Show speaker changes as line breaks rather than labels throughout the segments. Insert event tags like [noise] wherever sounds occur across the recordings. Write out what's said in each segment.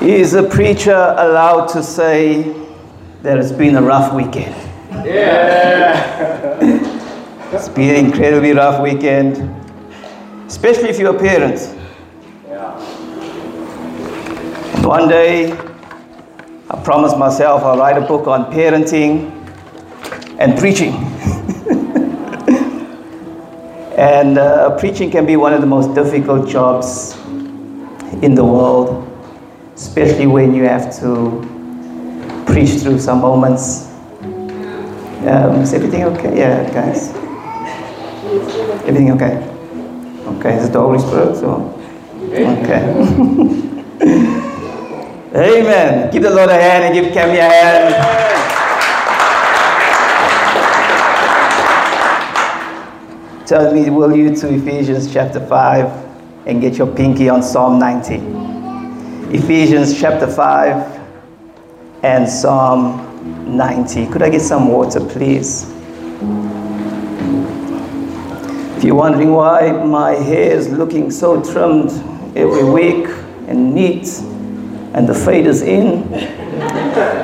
Is a preacher allowed to say that it's been a rough weekend?
Yeah.
It's been an incredibly rough weekend, especially if you're a parent.
Yeah.
One day, I promised myself I'll write a book on parenting and preaching. [laughs] and uh, preaching can be one of the most difficult jobs in the world, especially when you have to preach through some moments. Um, is everything okay? Yeah, guys. Everything okay? Okay, is it the Holy Spirit? So, okay. [laughs] Amen. Give the Lord a hand and give Cami a hand. Tell me, will you to Ephesians chapter 5 and get your pinky on Psalm 90? Ephesians chapter 5 and Psalm 90. Could I get some water, please? If you're wondering why my hair is looking so trimmed every week and neat and the fade is in,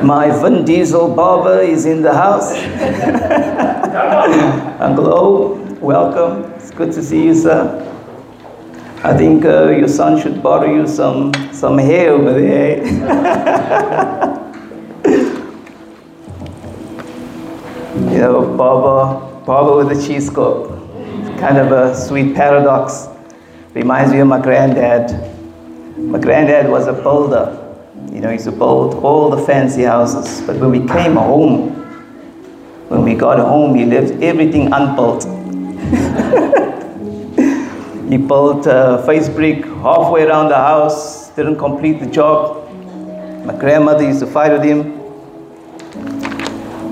my Vin Diesel barber is in the house. [laughs] Uncle O, welcome. It's good to see you, sir. I think uh, your son should borrow you some, some hair over there. [laughs] you know, barber, barber with a cheese scope. Kind of a sweet paradox. Reminds me of my granddad. My granddad was a builder. You know, he used to build all the fancy houses. But when we came home, when we got home, he left everything unbuilt. [laughs] he built a uh, face brick halfway around the house, didn't complete the job. My grandmother used to fight with him.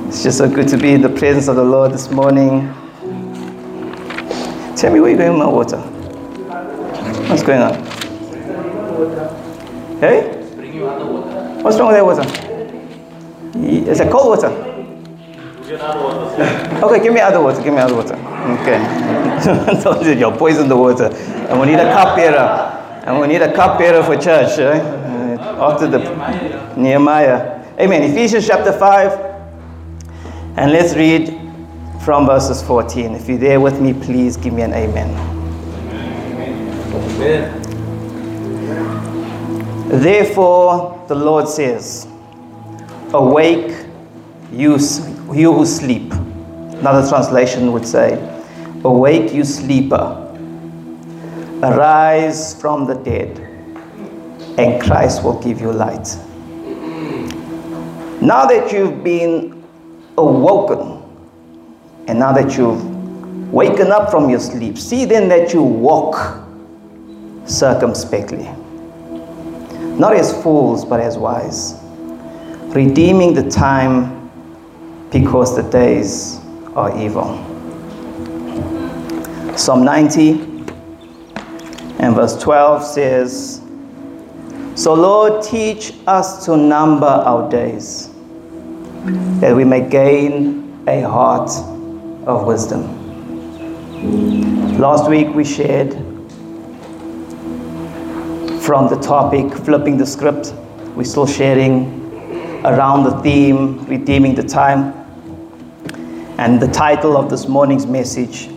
It's just so good to be in the presence of the Lord this morning. Tell me where you're going with my water. What's going on? Hey? What's wrong with that water? Ye- Is it cold water? [laughs] Okay, give me other water. Give me other water. Okay. [laughs] so you'll poison the water. And we need a cup bearer. And we need a cup bearer for church. Eh? Uh, After the Nehemiah. Amen. Ephesians chapter 5. And let's read from verses 14. If you're there with me, please give me an amen.
Amen.
Therefore, the Lord says, Awake, you, you who sleep. Another translation would say, Awake, you sleeper. Arise from the dead, and Christ will give you light. Now that you've been awoken, and now that you've waken up from your sleep, see then that you walk circumspectly not as fools, but as wise, redeeming the time because the days are evil. Psalm 90 and verse 12 says, So, Lord, teach us to number our days, that we may gain a heart of wisdom. Last week we shared from the topic, flipping the script. We're still sharing around the theme, redeeming the time. And the title of this morning's message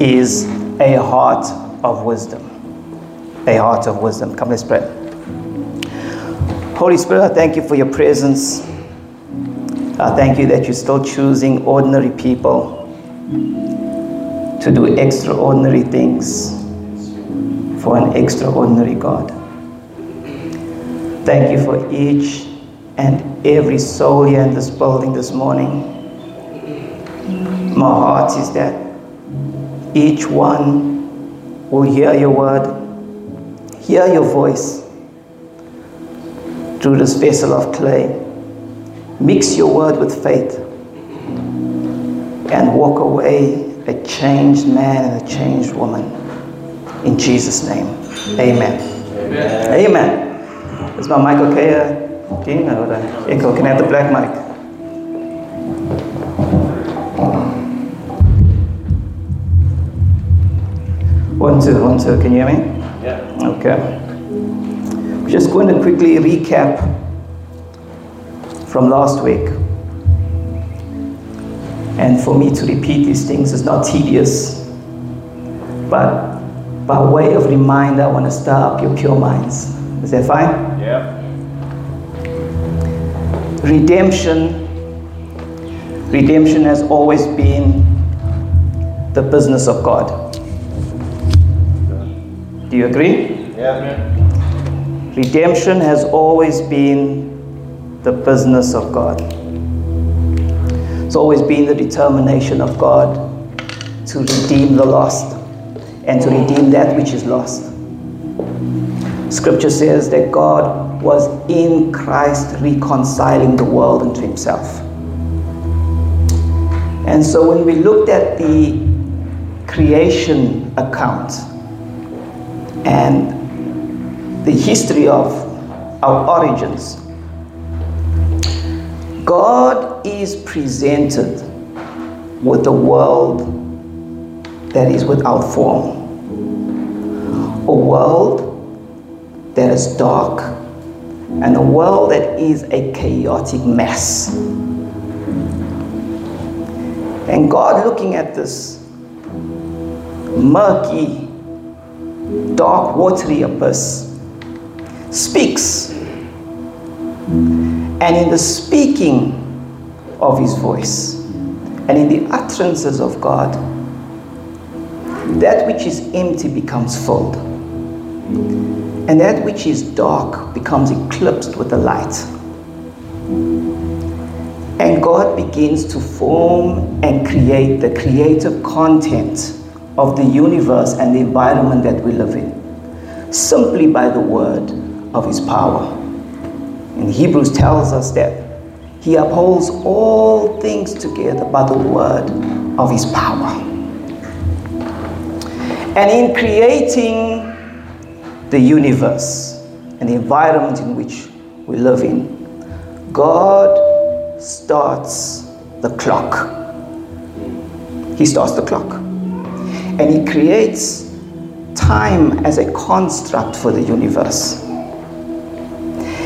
is A Heart of Wisdom. A Heart of Wisdom. Come, let's pray. Holy Spirit, I thank you for your presence. I thank you that you're still choosing ordinary people to do extraordinary things for an extraordinary God. Thank you for each and every soul here in this building this morning. My heart is that each one will hear your word, hear your voice through this vessel of clay. Mix your word with faith and walk away a changed man and a changed woman. In Jesus' name, amen.
Amen.
Amen. Is my mic okay, uh, Dean? Or echo? Can I have the black mic? One, two, one, two. Can you hear me?
Yeah.
Okay. We're just going to quickly recap from last week. And for me to repeat these things is not tedious, but by way of reminder, I want to stir up your pure minds. Is that fine?
Yeah.
Redemption. Redemption has always been the business of God. Do you agree?
Yeah.
Redemption has always been the business of God. It's always been the determination of God to redeem the lost and to redeem that which is lost. Scripture says that God was in Christ reconciling the world unto himself. And so when we looked at the creation account and the history of our origins, God is presented with a world that is without form, a world that is dark, and a world that is a chaotic mess. And God, looking at this murky, dark, watery abyss, speaks. And in the speaking of his voice and in the utterances of God, that which is empty becomes filled. And that which is dark becomes eclipsed with the light. And God begins to form and create the creative content of the universe and the environment that we live in simply by the word of his power. And Hebrews tells us that he upholds all things together by the word of his power. And in creating the universe and the environment in which we live in, God starts the clock. He starts the clock. And He creates time as a construct for the universe.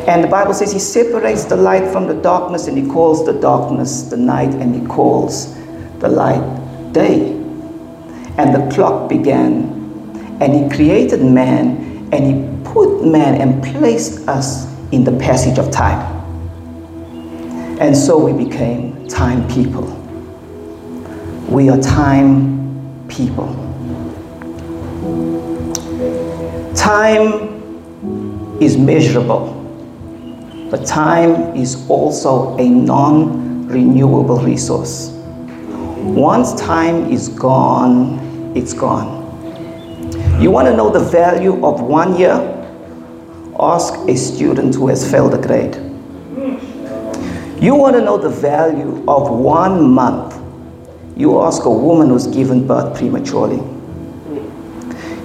And the Bible says He separates the light from the darkness and He calls the darkness the night and He calls the light day. And the clock began and He created man and He put man and placed us in the passage of time. And so we became time people. We are time people. Time is measurable, but time is also a non renewable resource. Once time is gone, it's gone. You want to know the value of one year? Ask a student who has failed a grade. You want to know the value of one month? You ask a woman who's given birth prematurely.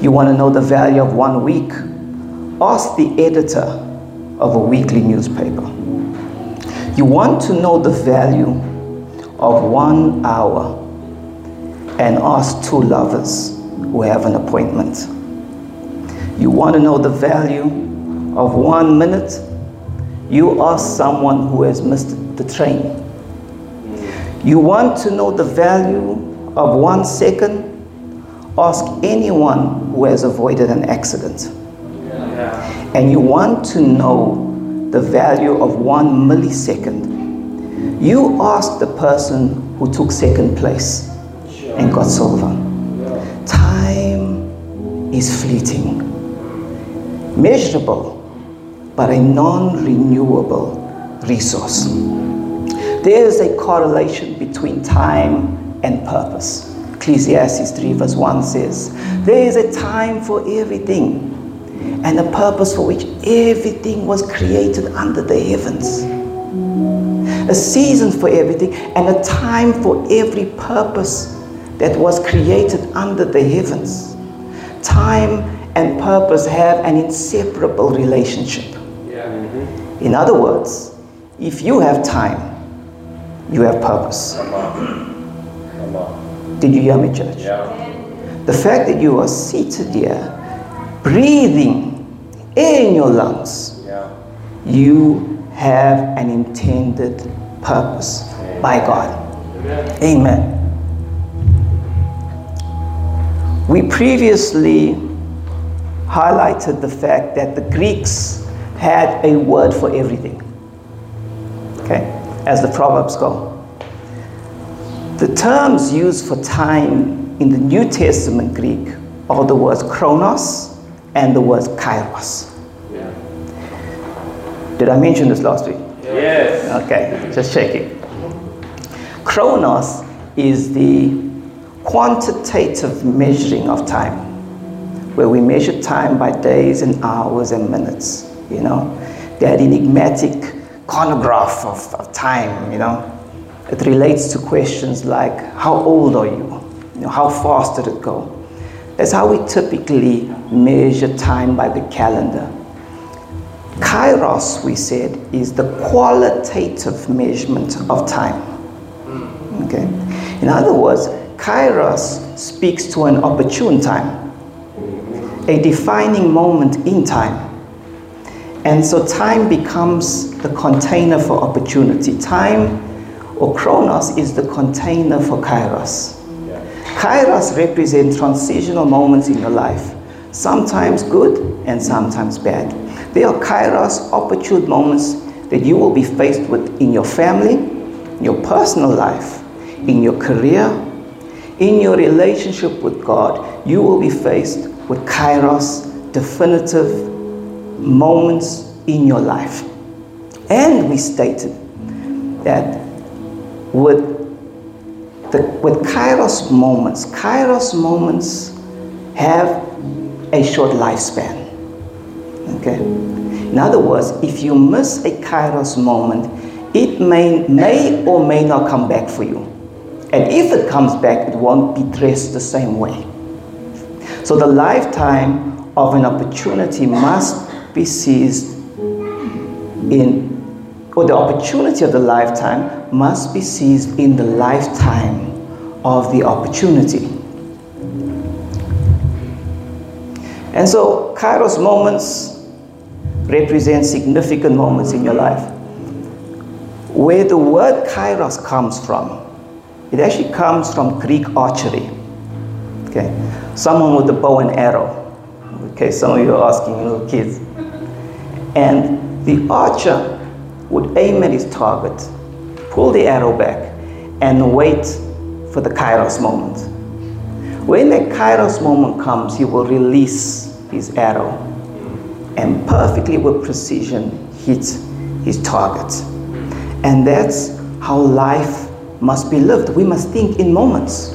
You want to know the value of one week? Ask the editor of a weekly newspaper. You want to know the value of one hour and ask two lovers who have an appointment. You want to know the value of one minute? You ask someone who has missed the train. You want to know the value of one second? Ask anyone who has avoided an accident. And you want to know the value of one millisecond? You ask the person who took second place and got silver. Time is fleeting, measurable, but a non renewable resource. There is a correlation between time and purpose. Ecclesiastes 3, verse 1 says, There is a time for everything and a purpose for which everything was created under the heavens. A season for everything and a time for every purpose that was created under the heavens. Time and purpose have an inseparable relationship. In other words, if you have time, you have purpose.
Come on. Come on.
Did you hear me, church?
Yeah.
The fact that you are seated here, breathing in your lungs, You have an intended purpose by God. Amen. We previously highlighted the fact that the Greeks had a word for everything. Okay, as the Proverbs go. The terms used for time in the New Testament Greek are the words chronos and the words kairos.
Yeah.
Did I mention this last week?
Yes.
Okay, just checking. Chronos is the quantitative measuring of time, where we measure time by days and hours and minutes, you know, that enigmatic chronograph of, of time, you know. It relates to questions like how old are you? you know, how fast did it go? That's how we typically measure time by the calendar. Kairos, we said, is the qualitative measurement of time. Okay? In other words, Kairos speaks to an opportune time, a defining moment in time. And so time becomes the container for opportunity. Time or Chronos is the container for Kairos.
Yeah.
Kairos represent transitional moments in your life, sometimes good and sometimes bad. They are Kairos opportune moments that you will be faced with in your family, your personal life, in your career, in your relationship with God. You will be faced with Kairos definitive moments in your life. And we stated that with the, with Kairos moments, Kairos moments have a short lifespan. Okay? In other words, if you miss a Kairos moment, it may, may or may not come back for you. And if it comes back, it won't be dressed the same way. So the lifetime of an opportunity must be seized in or the opportunity of the lifetime must be seized in the lifetime of the opportunity. And so, Kairos moments represent significant moments in your life. Where the word Kairos comes from, it actually comes from Greek archery. Okay, someone with a bow and arrow. Okay, some of you are asking, little kids. And the archer would aim at his target, pull the arrow back, and wait for the kairos moment. When the kairos moment comes, he will release his arrow and perfectly with precision hit his target. And that's how life must be lived. We must think in moments.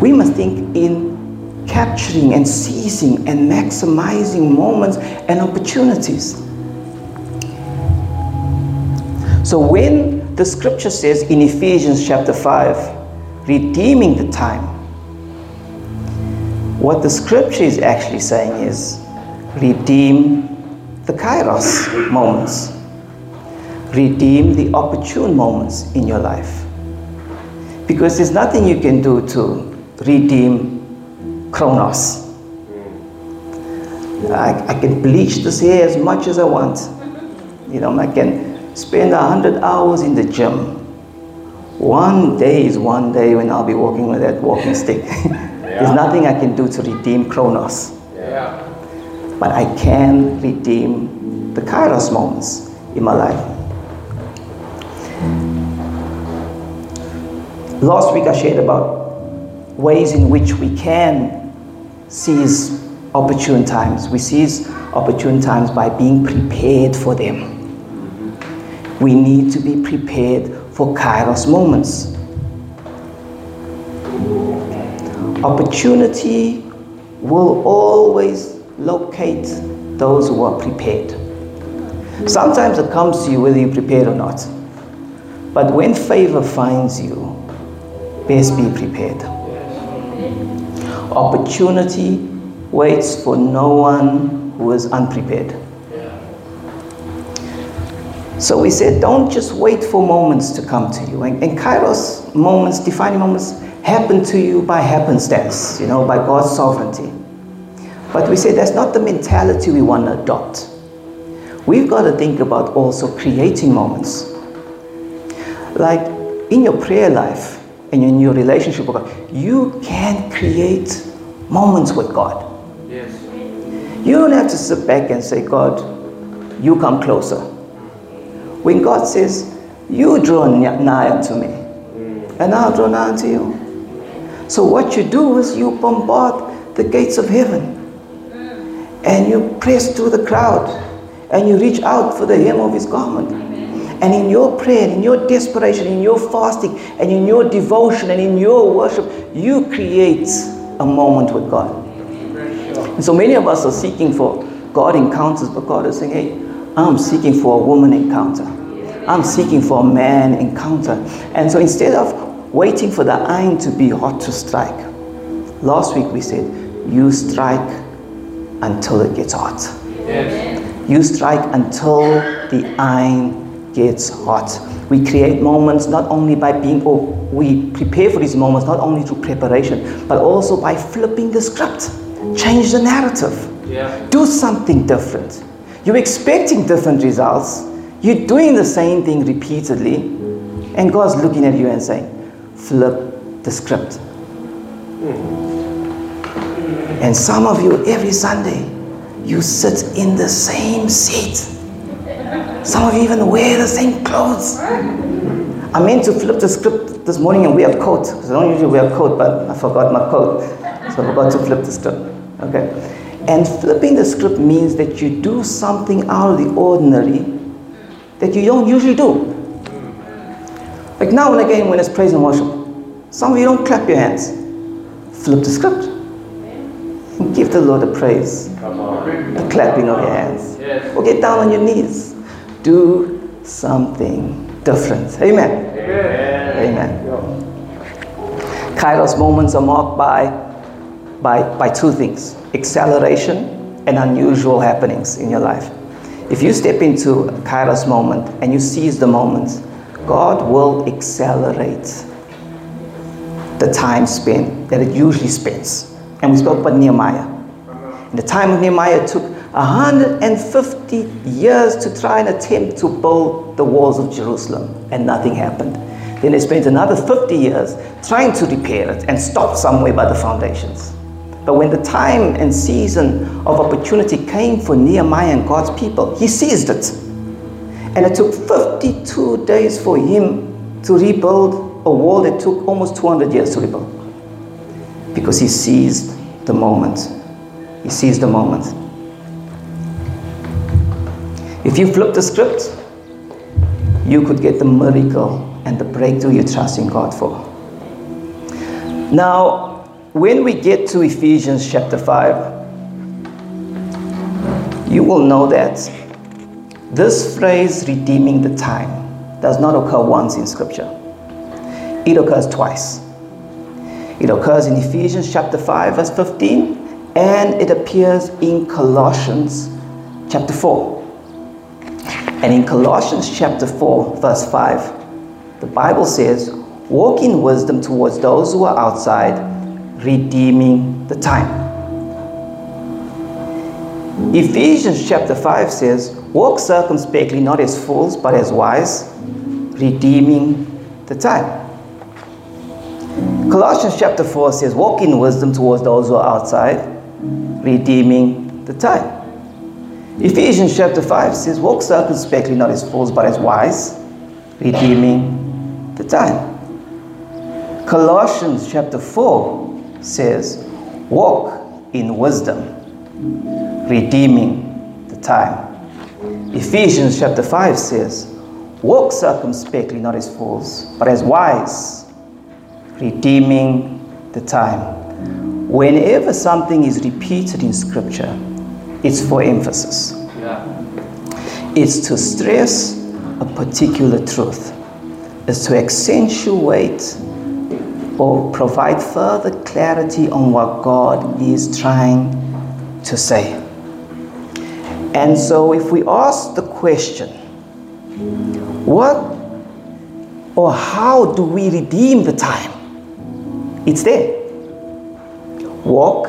We must think in capturing and seizing and maximizing moments and opportunities. So when the scripture says in Ephesians chapter 5, redeeming the time, what the scripture is actually saying is redeem the kairos moments, redeem the opportune moments in your life. Because there's nothing you can do to redeem chronos. I, I can bleach this hair as much as I want. You know, I can spend a hundred hours in the gym. One day is one day when I'll be walking with that walking [laughs] stick. There's nothing I can do to redeem Chronos.
Yeah.
But I can redeem the Kairos moments in my life. Last week I shared about ways in which we can seize opportune times. We seize opportune times by being prepared for them we need to be prepared for kairos moments. Opportunity will always locate those who are prepared. Sometimes it comes to you whether you're prepared or not. But when favor finds you, best be prepared. Opportunity waits for no one who is unprepared. So we said, don't just wait for moments to come to you. And, and Kairos moments, defining moments, happen to you by happenstance, you know, by God's sovereignty. But we say that's not the mentality we want to adopt. we've got to think about also creating moments. Like in your prayer life and in your relationship with God, you can create moments with God.
Yes.
You don't have to sit back and say, God, you come closer. When God says, You draw nigh unto me, mm. and I'll draw nigh unto you. So, what you do is you bombard the gates of heaven mm. and you press through the crowd and you reach out for the hem of his garment. And in your prayer, in your desperation, in your fasting, and in your devotion, and in your worship, you create a moment with God. And so many of us are seeking for God encounters, but God is saying, hey, I'm seeking for a woman encounter. I'm seeking for a man encounter. And so instead of waiting for the iron to be hot to strike, last week we said, you strike until it gets hot.
Yes.
You strike until the iron gets hot. We create moments not only by being, or we prepare for these moments not only through preparation, but also by flipping the script. Change the narrative.
Yeah.
Do something different. You're expecting different results. You're doing the same thing repeatedly, and God's looking at you and saying, flip the script. And some of you, every Sunday, you sit in the same seat. Some of you even wear the same clothes. I meant to flip the script this morning and wear a coat, because I don't usually wear a coat, but I forgot my coat. So I forgot to flip the script. Okay? And flipping the script means that you do something out of the ordinary that you don't usually do. Like now and again when it's praise and worship, some of you don't clap your hands. Flip the script. Give the Lord a praise,
Come on.
the clapping of your hands.
Yes.
Or get down on your knees. Do something different. Amen.
Amen.
Amen. Kairos moments are marked by, by, by two things acceleration and unusual happenings in your life. If you step into Kairos moment and you seize the moment, God will accelerate the time spent that it usually spends. And we spoke about Nehemiah. In the time of Nehemiah, took 150 years to try and attempt to build the walls of Jerusalem, and nothing happened. Then they spent another 50 years trying to repair it and stopped somewhere by the foundations. But when the time and season of opportunity came for Nehemiah and God's people, he seized it. And it took 52 days for him to rebuild a wall that took almost 200 years to rebuild. Because he seized the moment. He seized the moment. If you flip the script, you could get the miracle and the breakthrough you're trusting God for. Now, when we get to Ephesians chapter 5, you will know that this phrase, redeeming the time, does not occur once in Scripture. It occurs twice. It occurs in Ephesians chapter 5, verse 15, and it appears in Colossians chapter 4. And in Colossians chapter 4, verse 5, the Bible says, Walk in wisdom towards those who are outside, redeeming the time. Ephesians chapter 5 says, Walk circumspectly, not as fools, but as wise, redeeming the time. Colossians chapter 4 says, Walk in wisdom towards those who are outside, redeeming the time. Ephesians chapter 5 says, Walk circumspectly, not as fools, but as wise, redeeming the time. Colossians chapter 4 says, Walk in wisdom, redeeming the time. Ephesians chapter 5 says, Walk circumspectly, not as fools, but as wise, redeeming the time. Whenever something is repeated in Scripture, it's for emphasis.
Yeah.
It's to stress a particular truth. It's to accentuate or provide further clarity on what God is trying to say. And so, if we ask the question, what or how do we redeem the time? It's there. Walk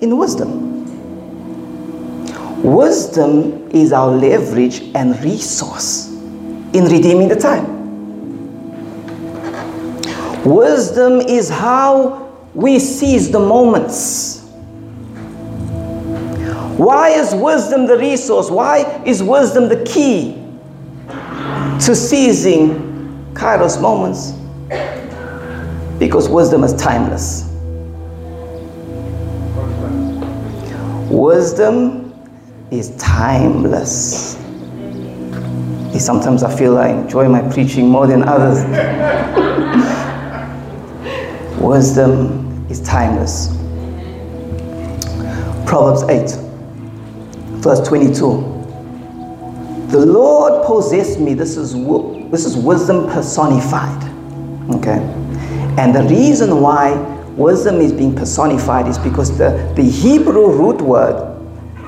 in wisdom. Wisdom is our leverage and resource in redeeming the time. Wisdom is how we seize the moments. Why is wisdom the resource? Why is wisdom the key to seizing Kairos moments? Because wisdom is timeless. Wisdom is timeless. Sometimes I feel I enjoy my preaching more than others. [laughs] Wisdom is timeless. Proverbs 8, verse 22. The Lord possessed me. This is, this is wisdom personified. Okay? And the reason why wisdom is being personified is because the, the Hebrew root word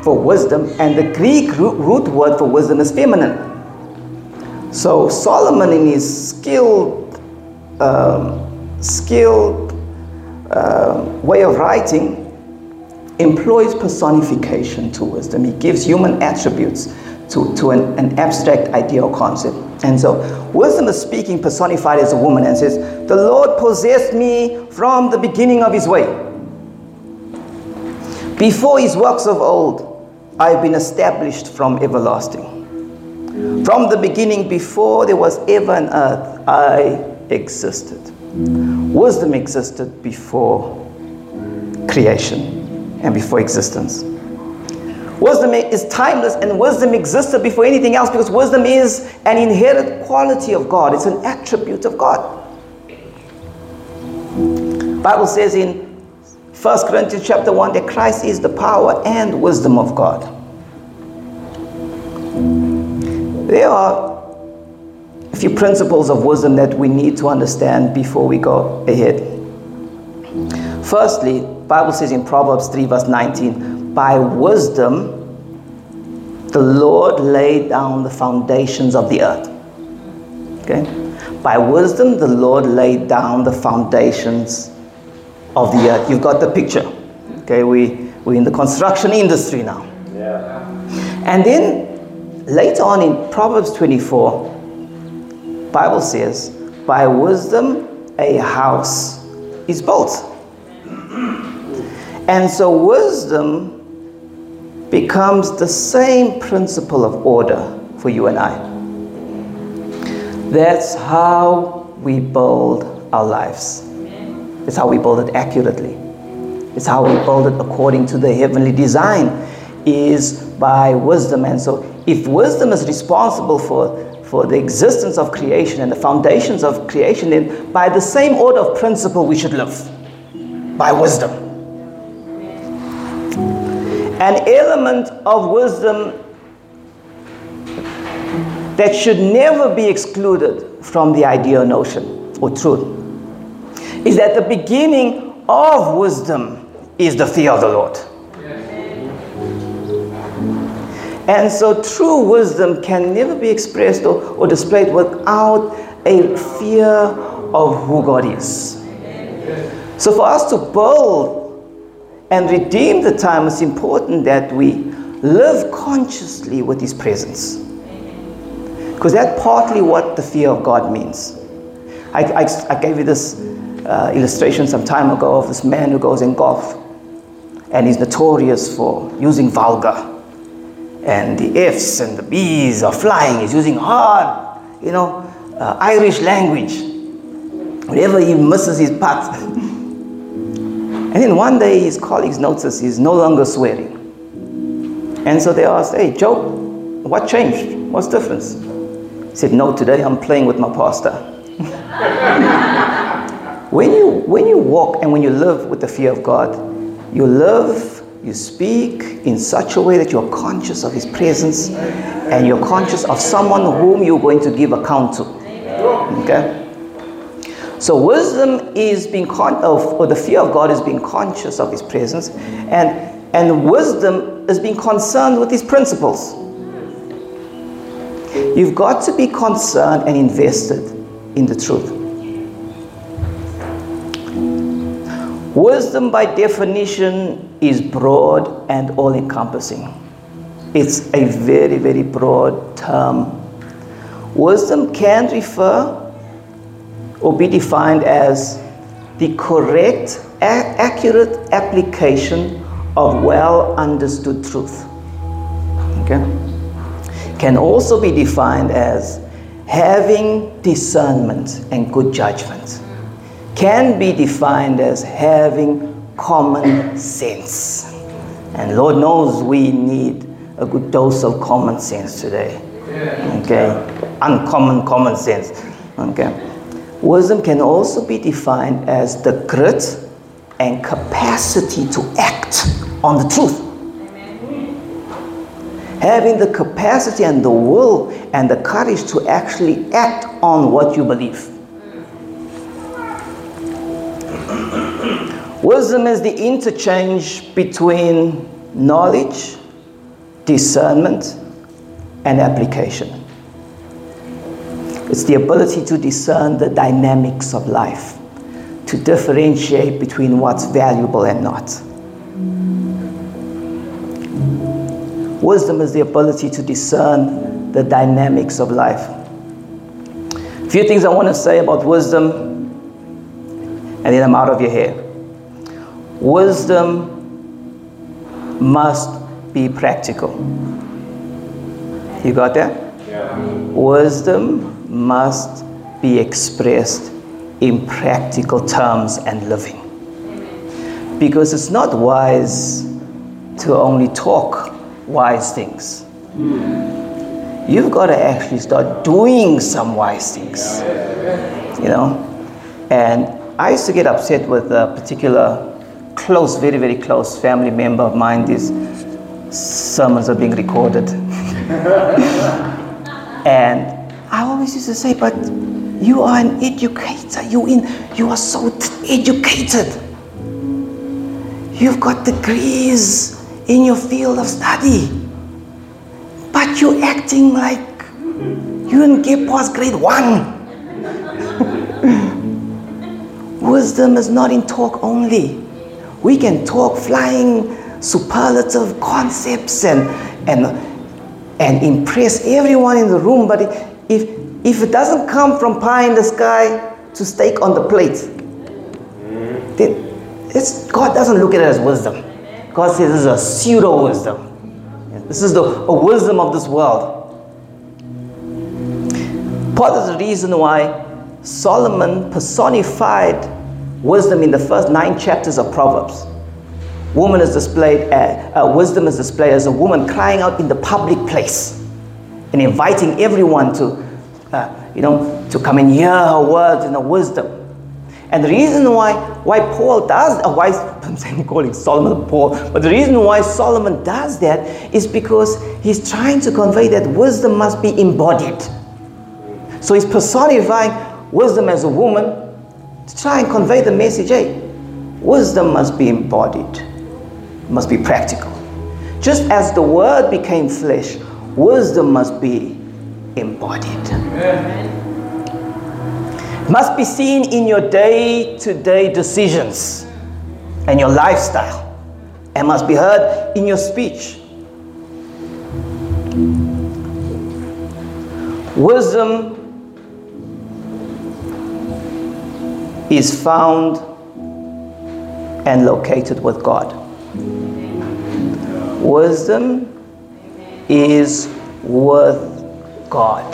for wisdom and the Greek root, root word for wisdom is feminine. So Solomon, in his skilled, um, skilled uh, way of writing, employs personification to wisdom. He gives human attributes to, to an, an abstract idea or concept. And so, wisdom is speaking personified as a woman and says, The Lord possessed me from the beginning of his way. Before his works of old, I've been established from everlasting. From the beginning, before there was ever an earth, I existed. Wisdom existed before creation and before existence. Wisdom is timeless and wisdom existed before anything else because wisdom is an inherent quality of God. It's an attribute of God. Bible says in 1 Corinthians chapter 1 that Christ is the power and wisdom of God. There are a few principles of wisdom that we need to understand before we go ahead. Firstly, Bible says in Proverbs 3 verse 19, by wisdom the Lord laid down the foundations of the earth. Okay? By wisdom the Lord laid down the foundations of the earth. You've got the picture. Okay, we, we're in the construction industry now. Yeah. And then later on in Proverbs 24, Bible says, by wisdom a house is built. And so wisdom becomes the same principle of order for you and I. That's how we build our lives. It's how we build it accurately. It's how we build it according to the heavenly design is by wisdom. And so if wisdom is responsible for, for the existence of creation and the foundations of creation, then by the same order of principle we should live by wisdom. An element of wisdom that should never be excluded from the idea notion or truth is that the beginning of wisdom is the fear of the Lord. And so true wisdom can never be expressed or, or displayed without a fear of who God is. So for us to build and redeem the time, it's important that we live consciously with His presence. Because that's partly what the fear of God means. I, I, I gave you this uh, illustration some time ago of this man who goes in golf and he's notorious for using vulgar and the F's and the B's are flying. He's using hard, you know, uh, Irish language. Whenever he misses his putt. [laughs] and then one day his colleagues notice he's no longer swearing. And so they asked, hey, Joe, what changed? What's the difference? He said, no, today I'm playing with my pastor. [laughs] when, you, when you walk and when you live with the fear of God, you live you speak in such a way that you're conscious of His presence and you're conscious of someone whom you're going to give account to. Okay? So, wisdom is being con- of, or the fear of God is being conscious of His presence, and, and wisdom is being concerned with His principles. You've got to be concerned and invested in the truth. Wisdom, by definition, is broad and all encompassing. it's a very, very broad term. Wisdom can refer or be defined as the correct, accurate application of well understood truth. Okay? Can also be defined as having discernment and good judgment. Can be defined as having common sense. And Lord knows we need a good dose of common sense today. Okay? Uncommon common sense. Okay? Wisdom can also be defined as the grit and capacity to act on the truth. Having the capacity and the will and the courage to actually act on what you believe. Wisdom is the interchange between knowledge, discernment, and application. It's the ability to discern the dynamics of life, to differentiate between what's valuable and not. Wisdom is the ability to discern the dynamics of life. A few things I want to say about wisdom, and then I'm out of your hair. Wisdom must be practical. You got that? Yeah. Wisdom must be expressed in practical terms and living. Because it's not wise to only talk wise things. Hmm. You've got to actually start doing some wise things. You know? And I used to get upset with a particular close, very, very close family member of mine. These sermons are being recorded. [laughs] and I always used to say, but you are an educator. You in you are so t- educated. You've got degrees in your field of study. But you're acting like you didn't get past grade one. [laughs] Wisdom is not in talk only. We can talk flying superlative concepts and and and impress everyone in the room, but if if it doesn't come from pie in the sky to steak on the plate, mm-hmm. then it's, God doesn't look at it as wisdom. God says this is a pseudo wisdom. This is the a wisdom of this world. Part of the reason why Solomon personified wisdom in the first nine chapters of Proverbs. Woman is displayed, uh, uh, wisdom is displayed as a woman crying out in the public place and inviting everyone to, uh, you know, to come and hear her words and her wisdom. And the reason why, why Paul does, uh, why [laughs] I'm saying calling Solomon Paul, but the reason why Solomon does that is because he's trying to convey that wisdom must be embodied. So he's personifying wisdom as a woman to try and convey the message hey, wisdom must be embodied, must be practical. Just as the word became flesh, wisdom must be embodied. Must be seen in your day to day decisions and your lifestyle, and must be heard in your speech. Wisdom is found and located with God. Wisdom is with God.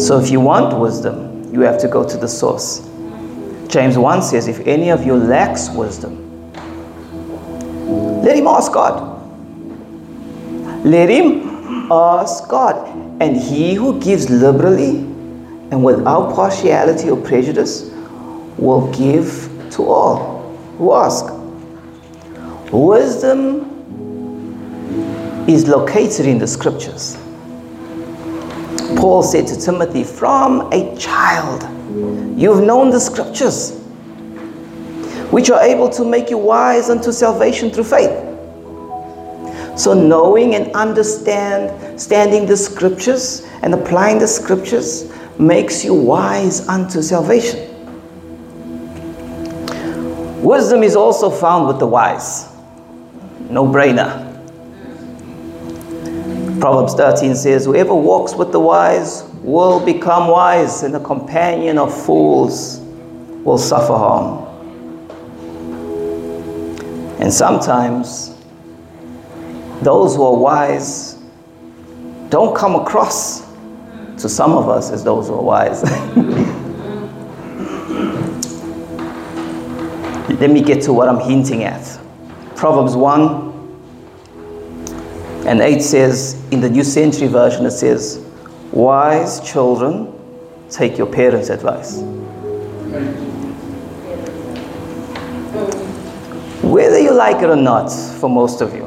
So if you want wisdom, you have to go to the source. James 1 says, If any of you lacks wisdom, let him ask God. Let him ask God. And he who gives liberally and without partiality or prejudice will give to all who ask. Wisdom is located in the scriptures. Paul said to Timothy, From a child, you've known the scriptures, which are able to make you wise unto salvation through faith. So, knowing and understanding the scriptures and applying the scriptures makes you wise unto salvation. Wisdom is also found with the wise. No brainer. Proverbs 13 says, Whoever walks with the wise will become wise, and the companion of fools will suffer harm. And sometimes those who are wise don't come across to some of us as those who are wise. [laughs] Let me get to what I'm hinting at. Proverbs 1 and 8 says, in the New Century Version, it says, Wise children, take your parents' advice. Whether you like it or not, for most of you,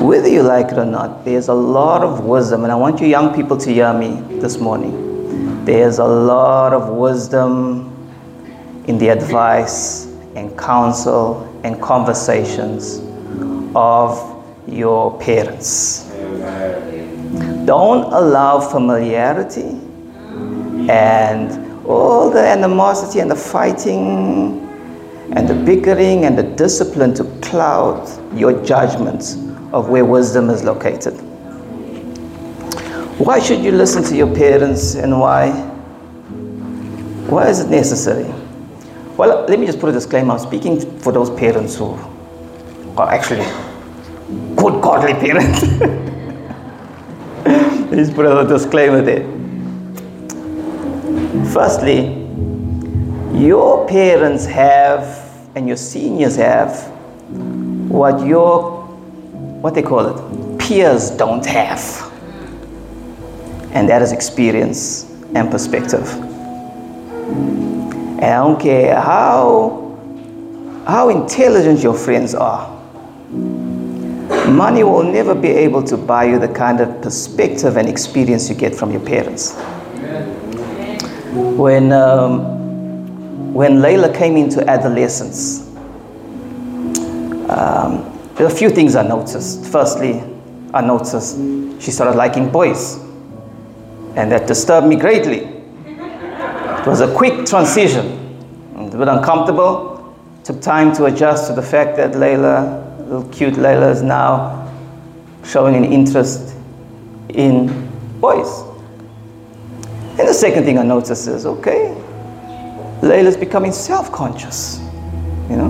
whether you like it or not, there's a lot of wisdom, and I want you young people to hear me this morning. There's a lot of wisdom in the advice and counsel and conversations of your parents. Don't allow familiarity and all the animosity and the fighting and the bickering and the discipline to cloud your judgment of where wisdom is located. Why should you listen to your parents and why? Why is it necessary? Well, let me just put a disclaimer. I'm speaking for those parents who are actually good, godly parents. [laughs] Let's put a disclaimer there. Firstly, your parents have and your seniors have what your what they call it peers don't have. And that is experience and perspective. And i don't care how how intelligent your friends are. Money will never be able to buy you the kind of perspective and experience you get from your parents. When um, when Layla came into adolescence, um, a few things I noticed. Firstly, I noticed she started liking boys, and that disturbed me greatly. It was a quick transition, a bit uncomfortable. Took time to adjust to the fact that Layla, little cute Layla, is now showing an interest in boys. And the second thing I noticed is okay, Layla's becoming self conscious. You know?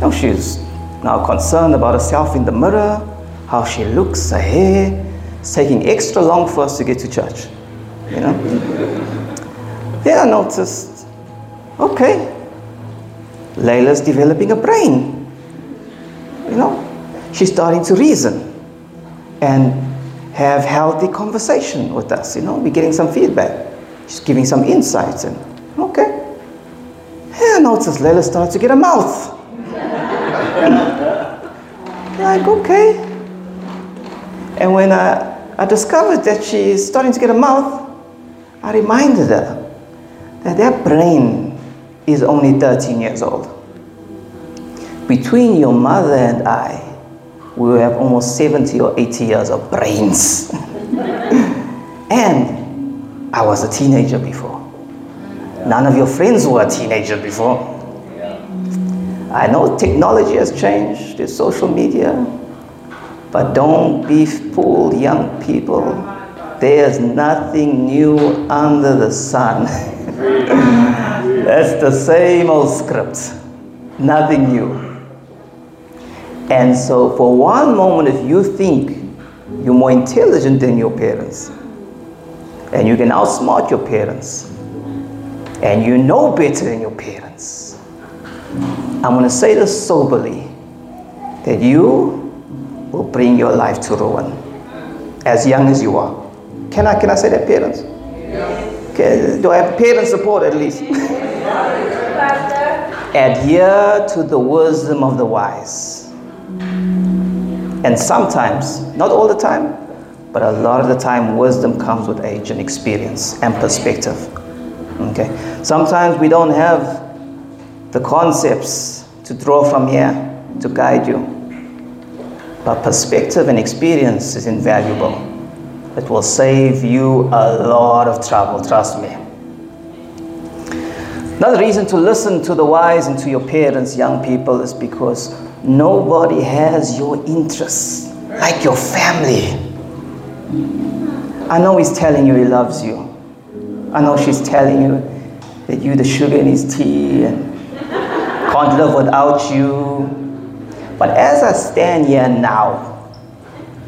Now she's now concerned about herself in the mirror, how she looks, her hair. It's taking extra long for us to get to church. You know? [laughs] then I noticed okay, Layla's developing a brain. You know? She's starting to reason. And have healthy conversation with us. You know, we're getting some feedback. She's giving some insights and okay. Yeah, notice Layla starts to get a mouth. Like, okay. And when I, I discovered that she's starting to get a mouth, I reminded her that their brain is only 13 years old. Between your mother and I, we have almost 70 or 80 years of brains. [laughs] and I was a teenager before. None of your friends were a teenager before. I know technology has changed, the social media, but don't be fooled, young people. There's nothing new under the sun. [laughs] That's the same old script. Nothing new. And so, for one moment, if you think you're more intelligent than your parents, and you can outsmart your parents, and you know better than your parents, I'm going to say this soberly that you will bring your life to ruin as young as you are. Can I, can I say that, parents? Okay, do I have parent support at least? Adhere to the wisdom of the wise. And sometimes, not all the time, but a lot of the time, wisdom comes with age and experience and perspective. Okay? Sometimes we don't have the concepts to draw from here to guide you. But perspective and experience is invaluable. It will save you a lot of trouble, trust me. Another reason to listen to the wise and to your parents, young people, is because Nobody has your interests like your family. I know he's telling you he loves you. I know she's telling you that you're the sugar in his tea and can't live without you. But as I stand here now,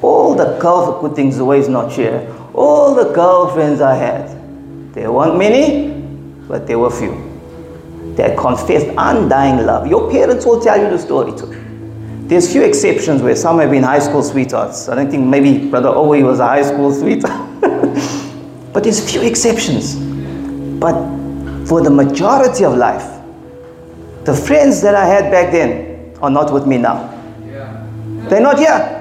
all the girls good things away is not here. All the girlfriends I had, there weren't many, but there were few. That confessed undying love. Your parents will tell you the story too. There's few exceptions where some have been high school sweethearts. I don't think maybe Brother Owe was a high school sweetheart. [laughs] but there's few exceptions. But for the majority of life, the friends that I had back then are not with me now. They're not here.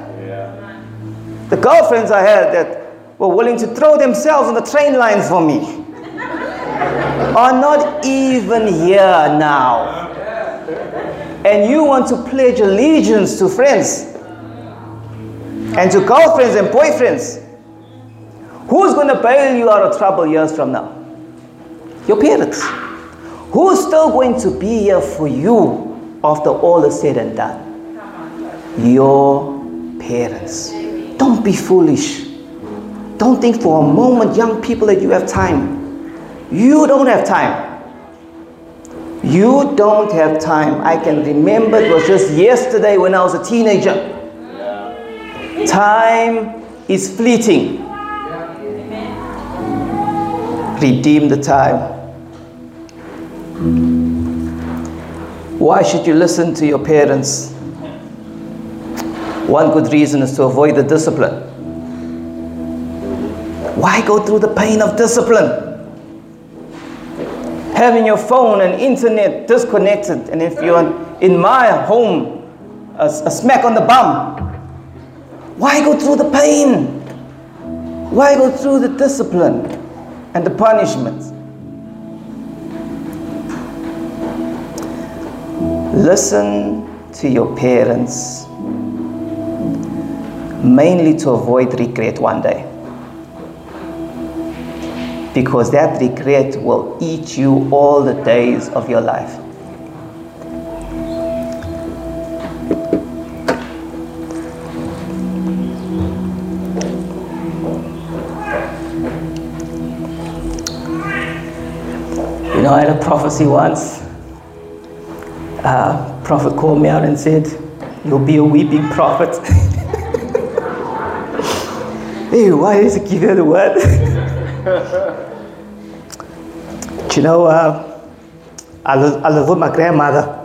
The girlfriends I had that were willing to throw themselves on the train lines for me [laughs] are not even here now. And you want to pledge allegiance to friends and to girlfriends and boyfriends. Who's going to bail you out of trouble years from now? Your parents. Who's still going to be here for you after all is said and done? Your parents. Don't be foolish. Don't think for a moment, young people, that you have time. You don't have time. You don't have time. I can remember it was just yesterday when I was a teenager. Time is fleeting. Redeem the time. Why should you listen to your parents? One good reason is to avoid the discipline. Why go through the pain of discipline? Having your phone and internet disconnected, and if you're in my home, a, a smack on the bum. Why go through the pain? Why go through the discipline and the punishment? Listen to your parents mainly to avoid regret one day. Because that regret will eat you all the days of your life. You know, I had a prophecy once. Uh, prophet called me out and said, You'll be a weeping prophet. [laughs] hey, why is it give the word? [laughs] Do you know, uh, I, live, I with my grandmother.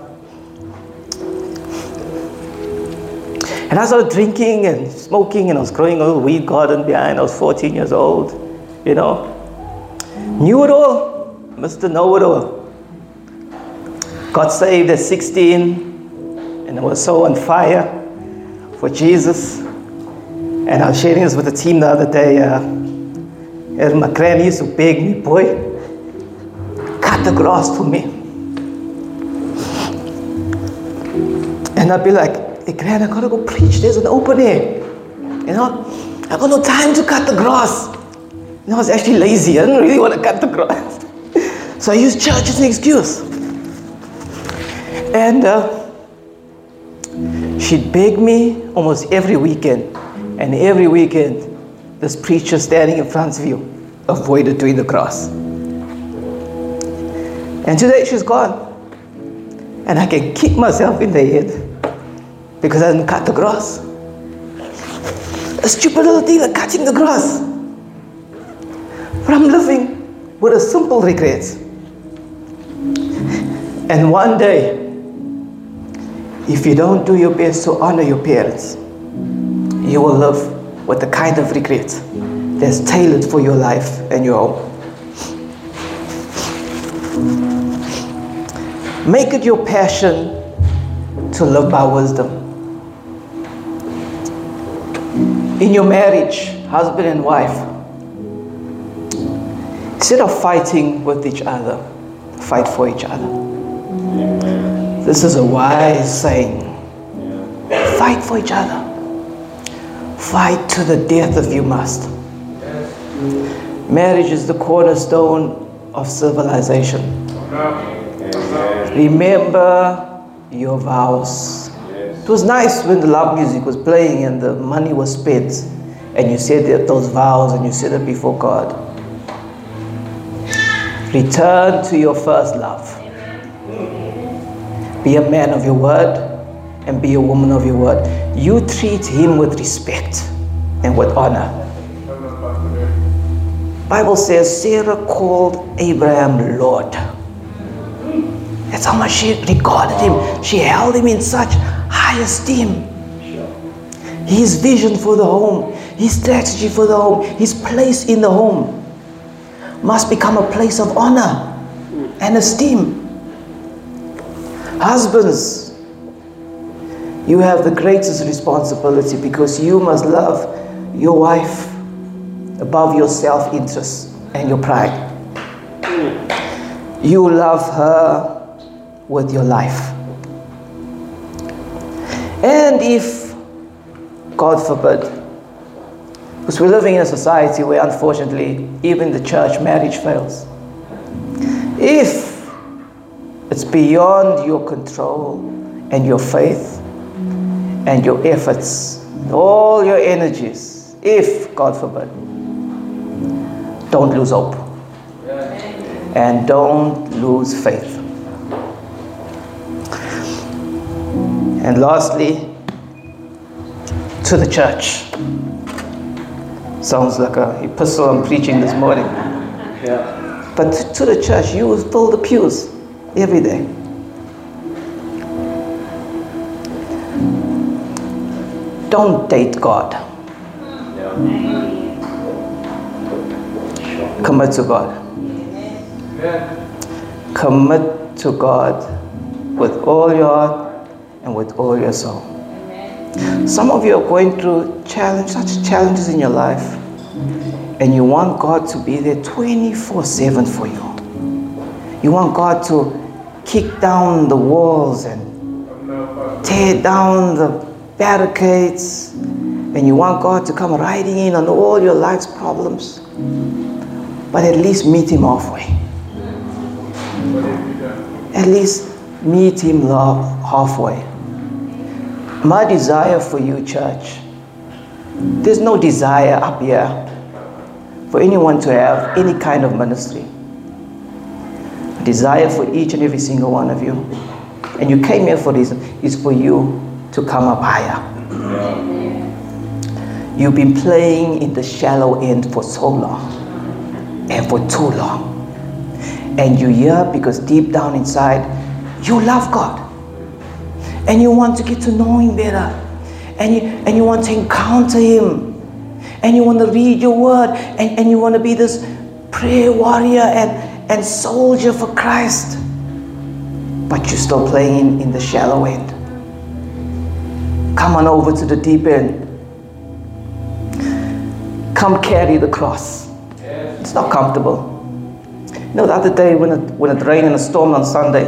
And I started drinking and smoking, and I was growing a little weed garden behind. I was 14 years old, you know. Knew it all, Mr. Know It All. Got saved at 16, and I was so on fire for Jesus. And I was sharing this with the team the other day. Uh, and my granny used to beg me, boy, cut the grass for me. And I'd be like, hey, I gotta go preach. There's an open air. You know, I got no time to cut the grass. Know, I was actually lazy. I didn't really want to cut the grass. [laughs] So I used church as an excuse. And uh, she'd beg me almost every weekend. And every weekend, this preacher standing in front of you avoided doing the cross. And today she's gone. And I can kick myself in the head because I didn't cut the grass. A stupid little thing like cutting the grass. But I'm living with a simple regret. And one day, if you don't do your best to honor your parents, you will live with the kind of regret that's tailored for your life and your home. Make it your passion to live by wisdom. In your marriage, husband and wife, instead of fighting with each other, fight for each other. This is a wise saying. Fight for each other. Fight to the death if you must. Marriage is the cornerstone of civilization. Remember your vows. It was nice when the love music was playing and the money was spent and you said those vows and you said it before God. Return to your first love. Be a man of your word and be a woman of your word. You treat him with respect and with honor. Bible says Sarah called Abraham Lord. That's how much she regarded him. She held him in such high esteem. His vision for the home, his strategy for the home, his place in the home must become a place of honor and esteem. Husbands, you have the greatest responsibility because you must love your wife above your self interest and your pride. You love her with your life. And if, God forbid, because we're living in a society where unfortunately even the church marriage fails. If it's beyond your control and your faith and your efforts, and all your energies, if, God forbid, don't lose hope and don't lose faith. And lastly, to the church. Sounds like a epistle I'm preaching this morning.
Yeah.
But to- to the church, you will fill the pews every day. Don't date God. Commit to God. Commit to God with all your heart and with all your soul. Some of you are going through challenge, such challenges in your life, and you want God to be there 24 7 for you. You want God to kick down the walls and tear down the barricades, and you want God to come riding in on all your life's problems, but at least meet Him halfway. At least meet Him halfway. My desire for you, church, there's no desire up here for anyone to have any kind of ministry. Desire for each and every single one of you. And you came here for this, is for you to come up higher. You've been playing in the shallow end for so long and for too long. And you're here because deep down inside, you love God. And you want to get to know Him better. And you, and you want to encounter Him. And you want to read your word. And, and you want to be this prayer warrior and, and soldier for Christ. But you're still playing in, the shallow end. Come on over to the deep end. Come carry the cross. It's not comfortable. You know, the other day when it, when it rained and a storm on Sunday,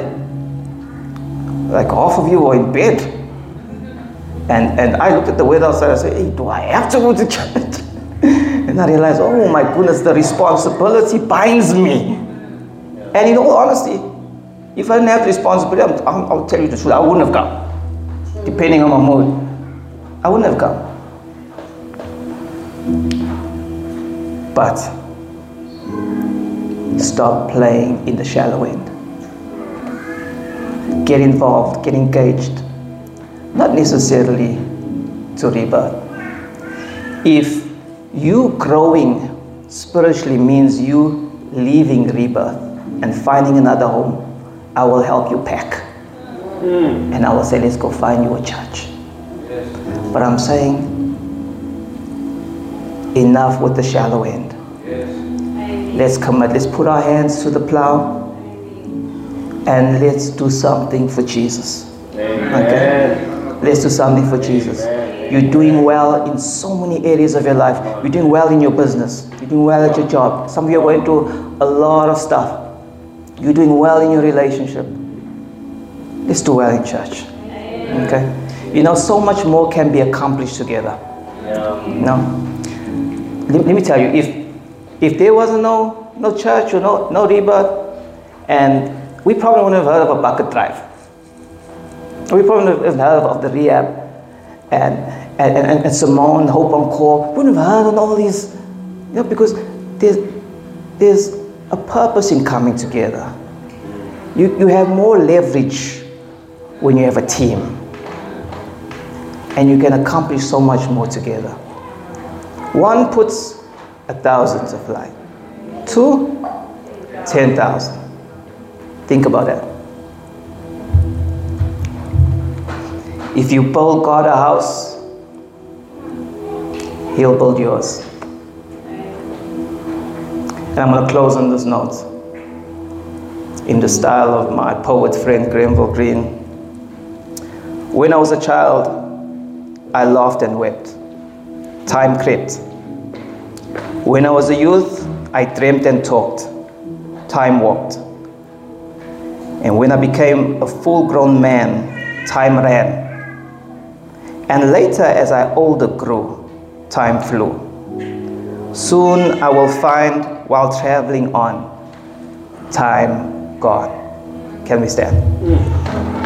like half of you were in bed. And, and I looked at the weather outside, I said, hey, do I have to go to [laughs] church? and I realized, oh my goodness, the responsibility binds me. And in all honesty, if I didn't have responsibility, I'm, I'll, I'll tell you the truth, I wouldn't have come. Depending on my mood, I wouldn't have come. But stop playing in the shallow end. Get involved, get engaged, not necessarily to rebirth. If you growing spiritually means you leaving rebirth and finding another home, I will help you pack. Hmm. And I will say, let's go find you a church. But I'm saying, enough with the shallow end. Let's commit, let's put our hands to the plow and let's do something for Jesus. Okay? Let's do something for Jesus. You're doing well in so many areas of your life. You're doing well in your business. You're doing well at your job. Some of you are going through a lot of stuff. You're doing well in your relationship. Let's do well in church. Okay? You know, so much more can be accomplished together. No. Let, let me tell you, if if there was no no church or no no rebirth, and we probably wouldn't have heard of a bucket drive. We probably wouldn't have heard of the rehab and, and, and, and Simone, Hope on Call. We wouldn't have heard of all these, you know, because there's, there's a purpose in coming together. You, you have more leverage when you have a team. And you can accomplish so much more together. One puts a thousand to flight. Two, ten thousand. Think about that. If you build God a house, He'll build yours. And I'm going to close on this note in the style of my poet friend Grenville Green. When I was a child, I laughed and wept. Time crept. When I was a youth, I dreamt and talked. Time walked. And when I became a full grown man, time ran. And later, as I older grew, time flew. Soon I will find while traveling on, time gone. Can we stand?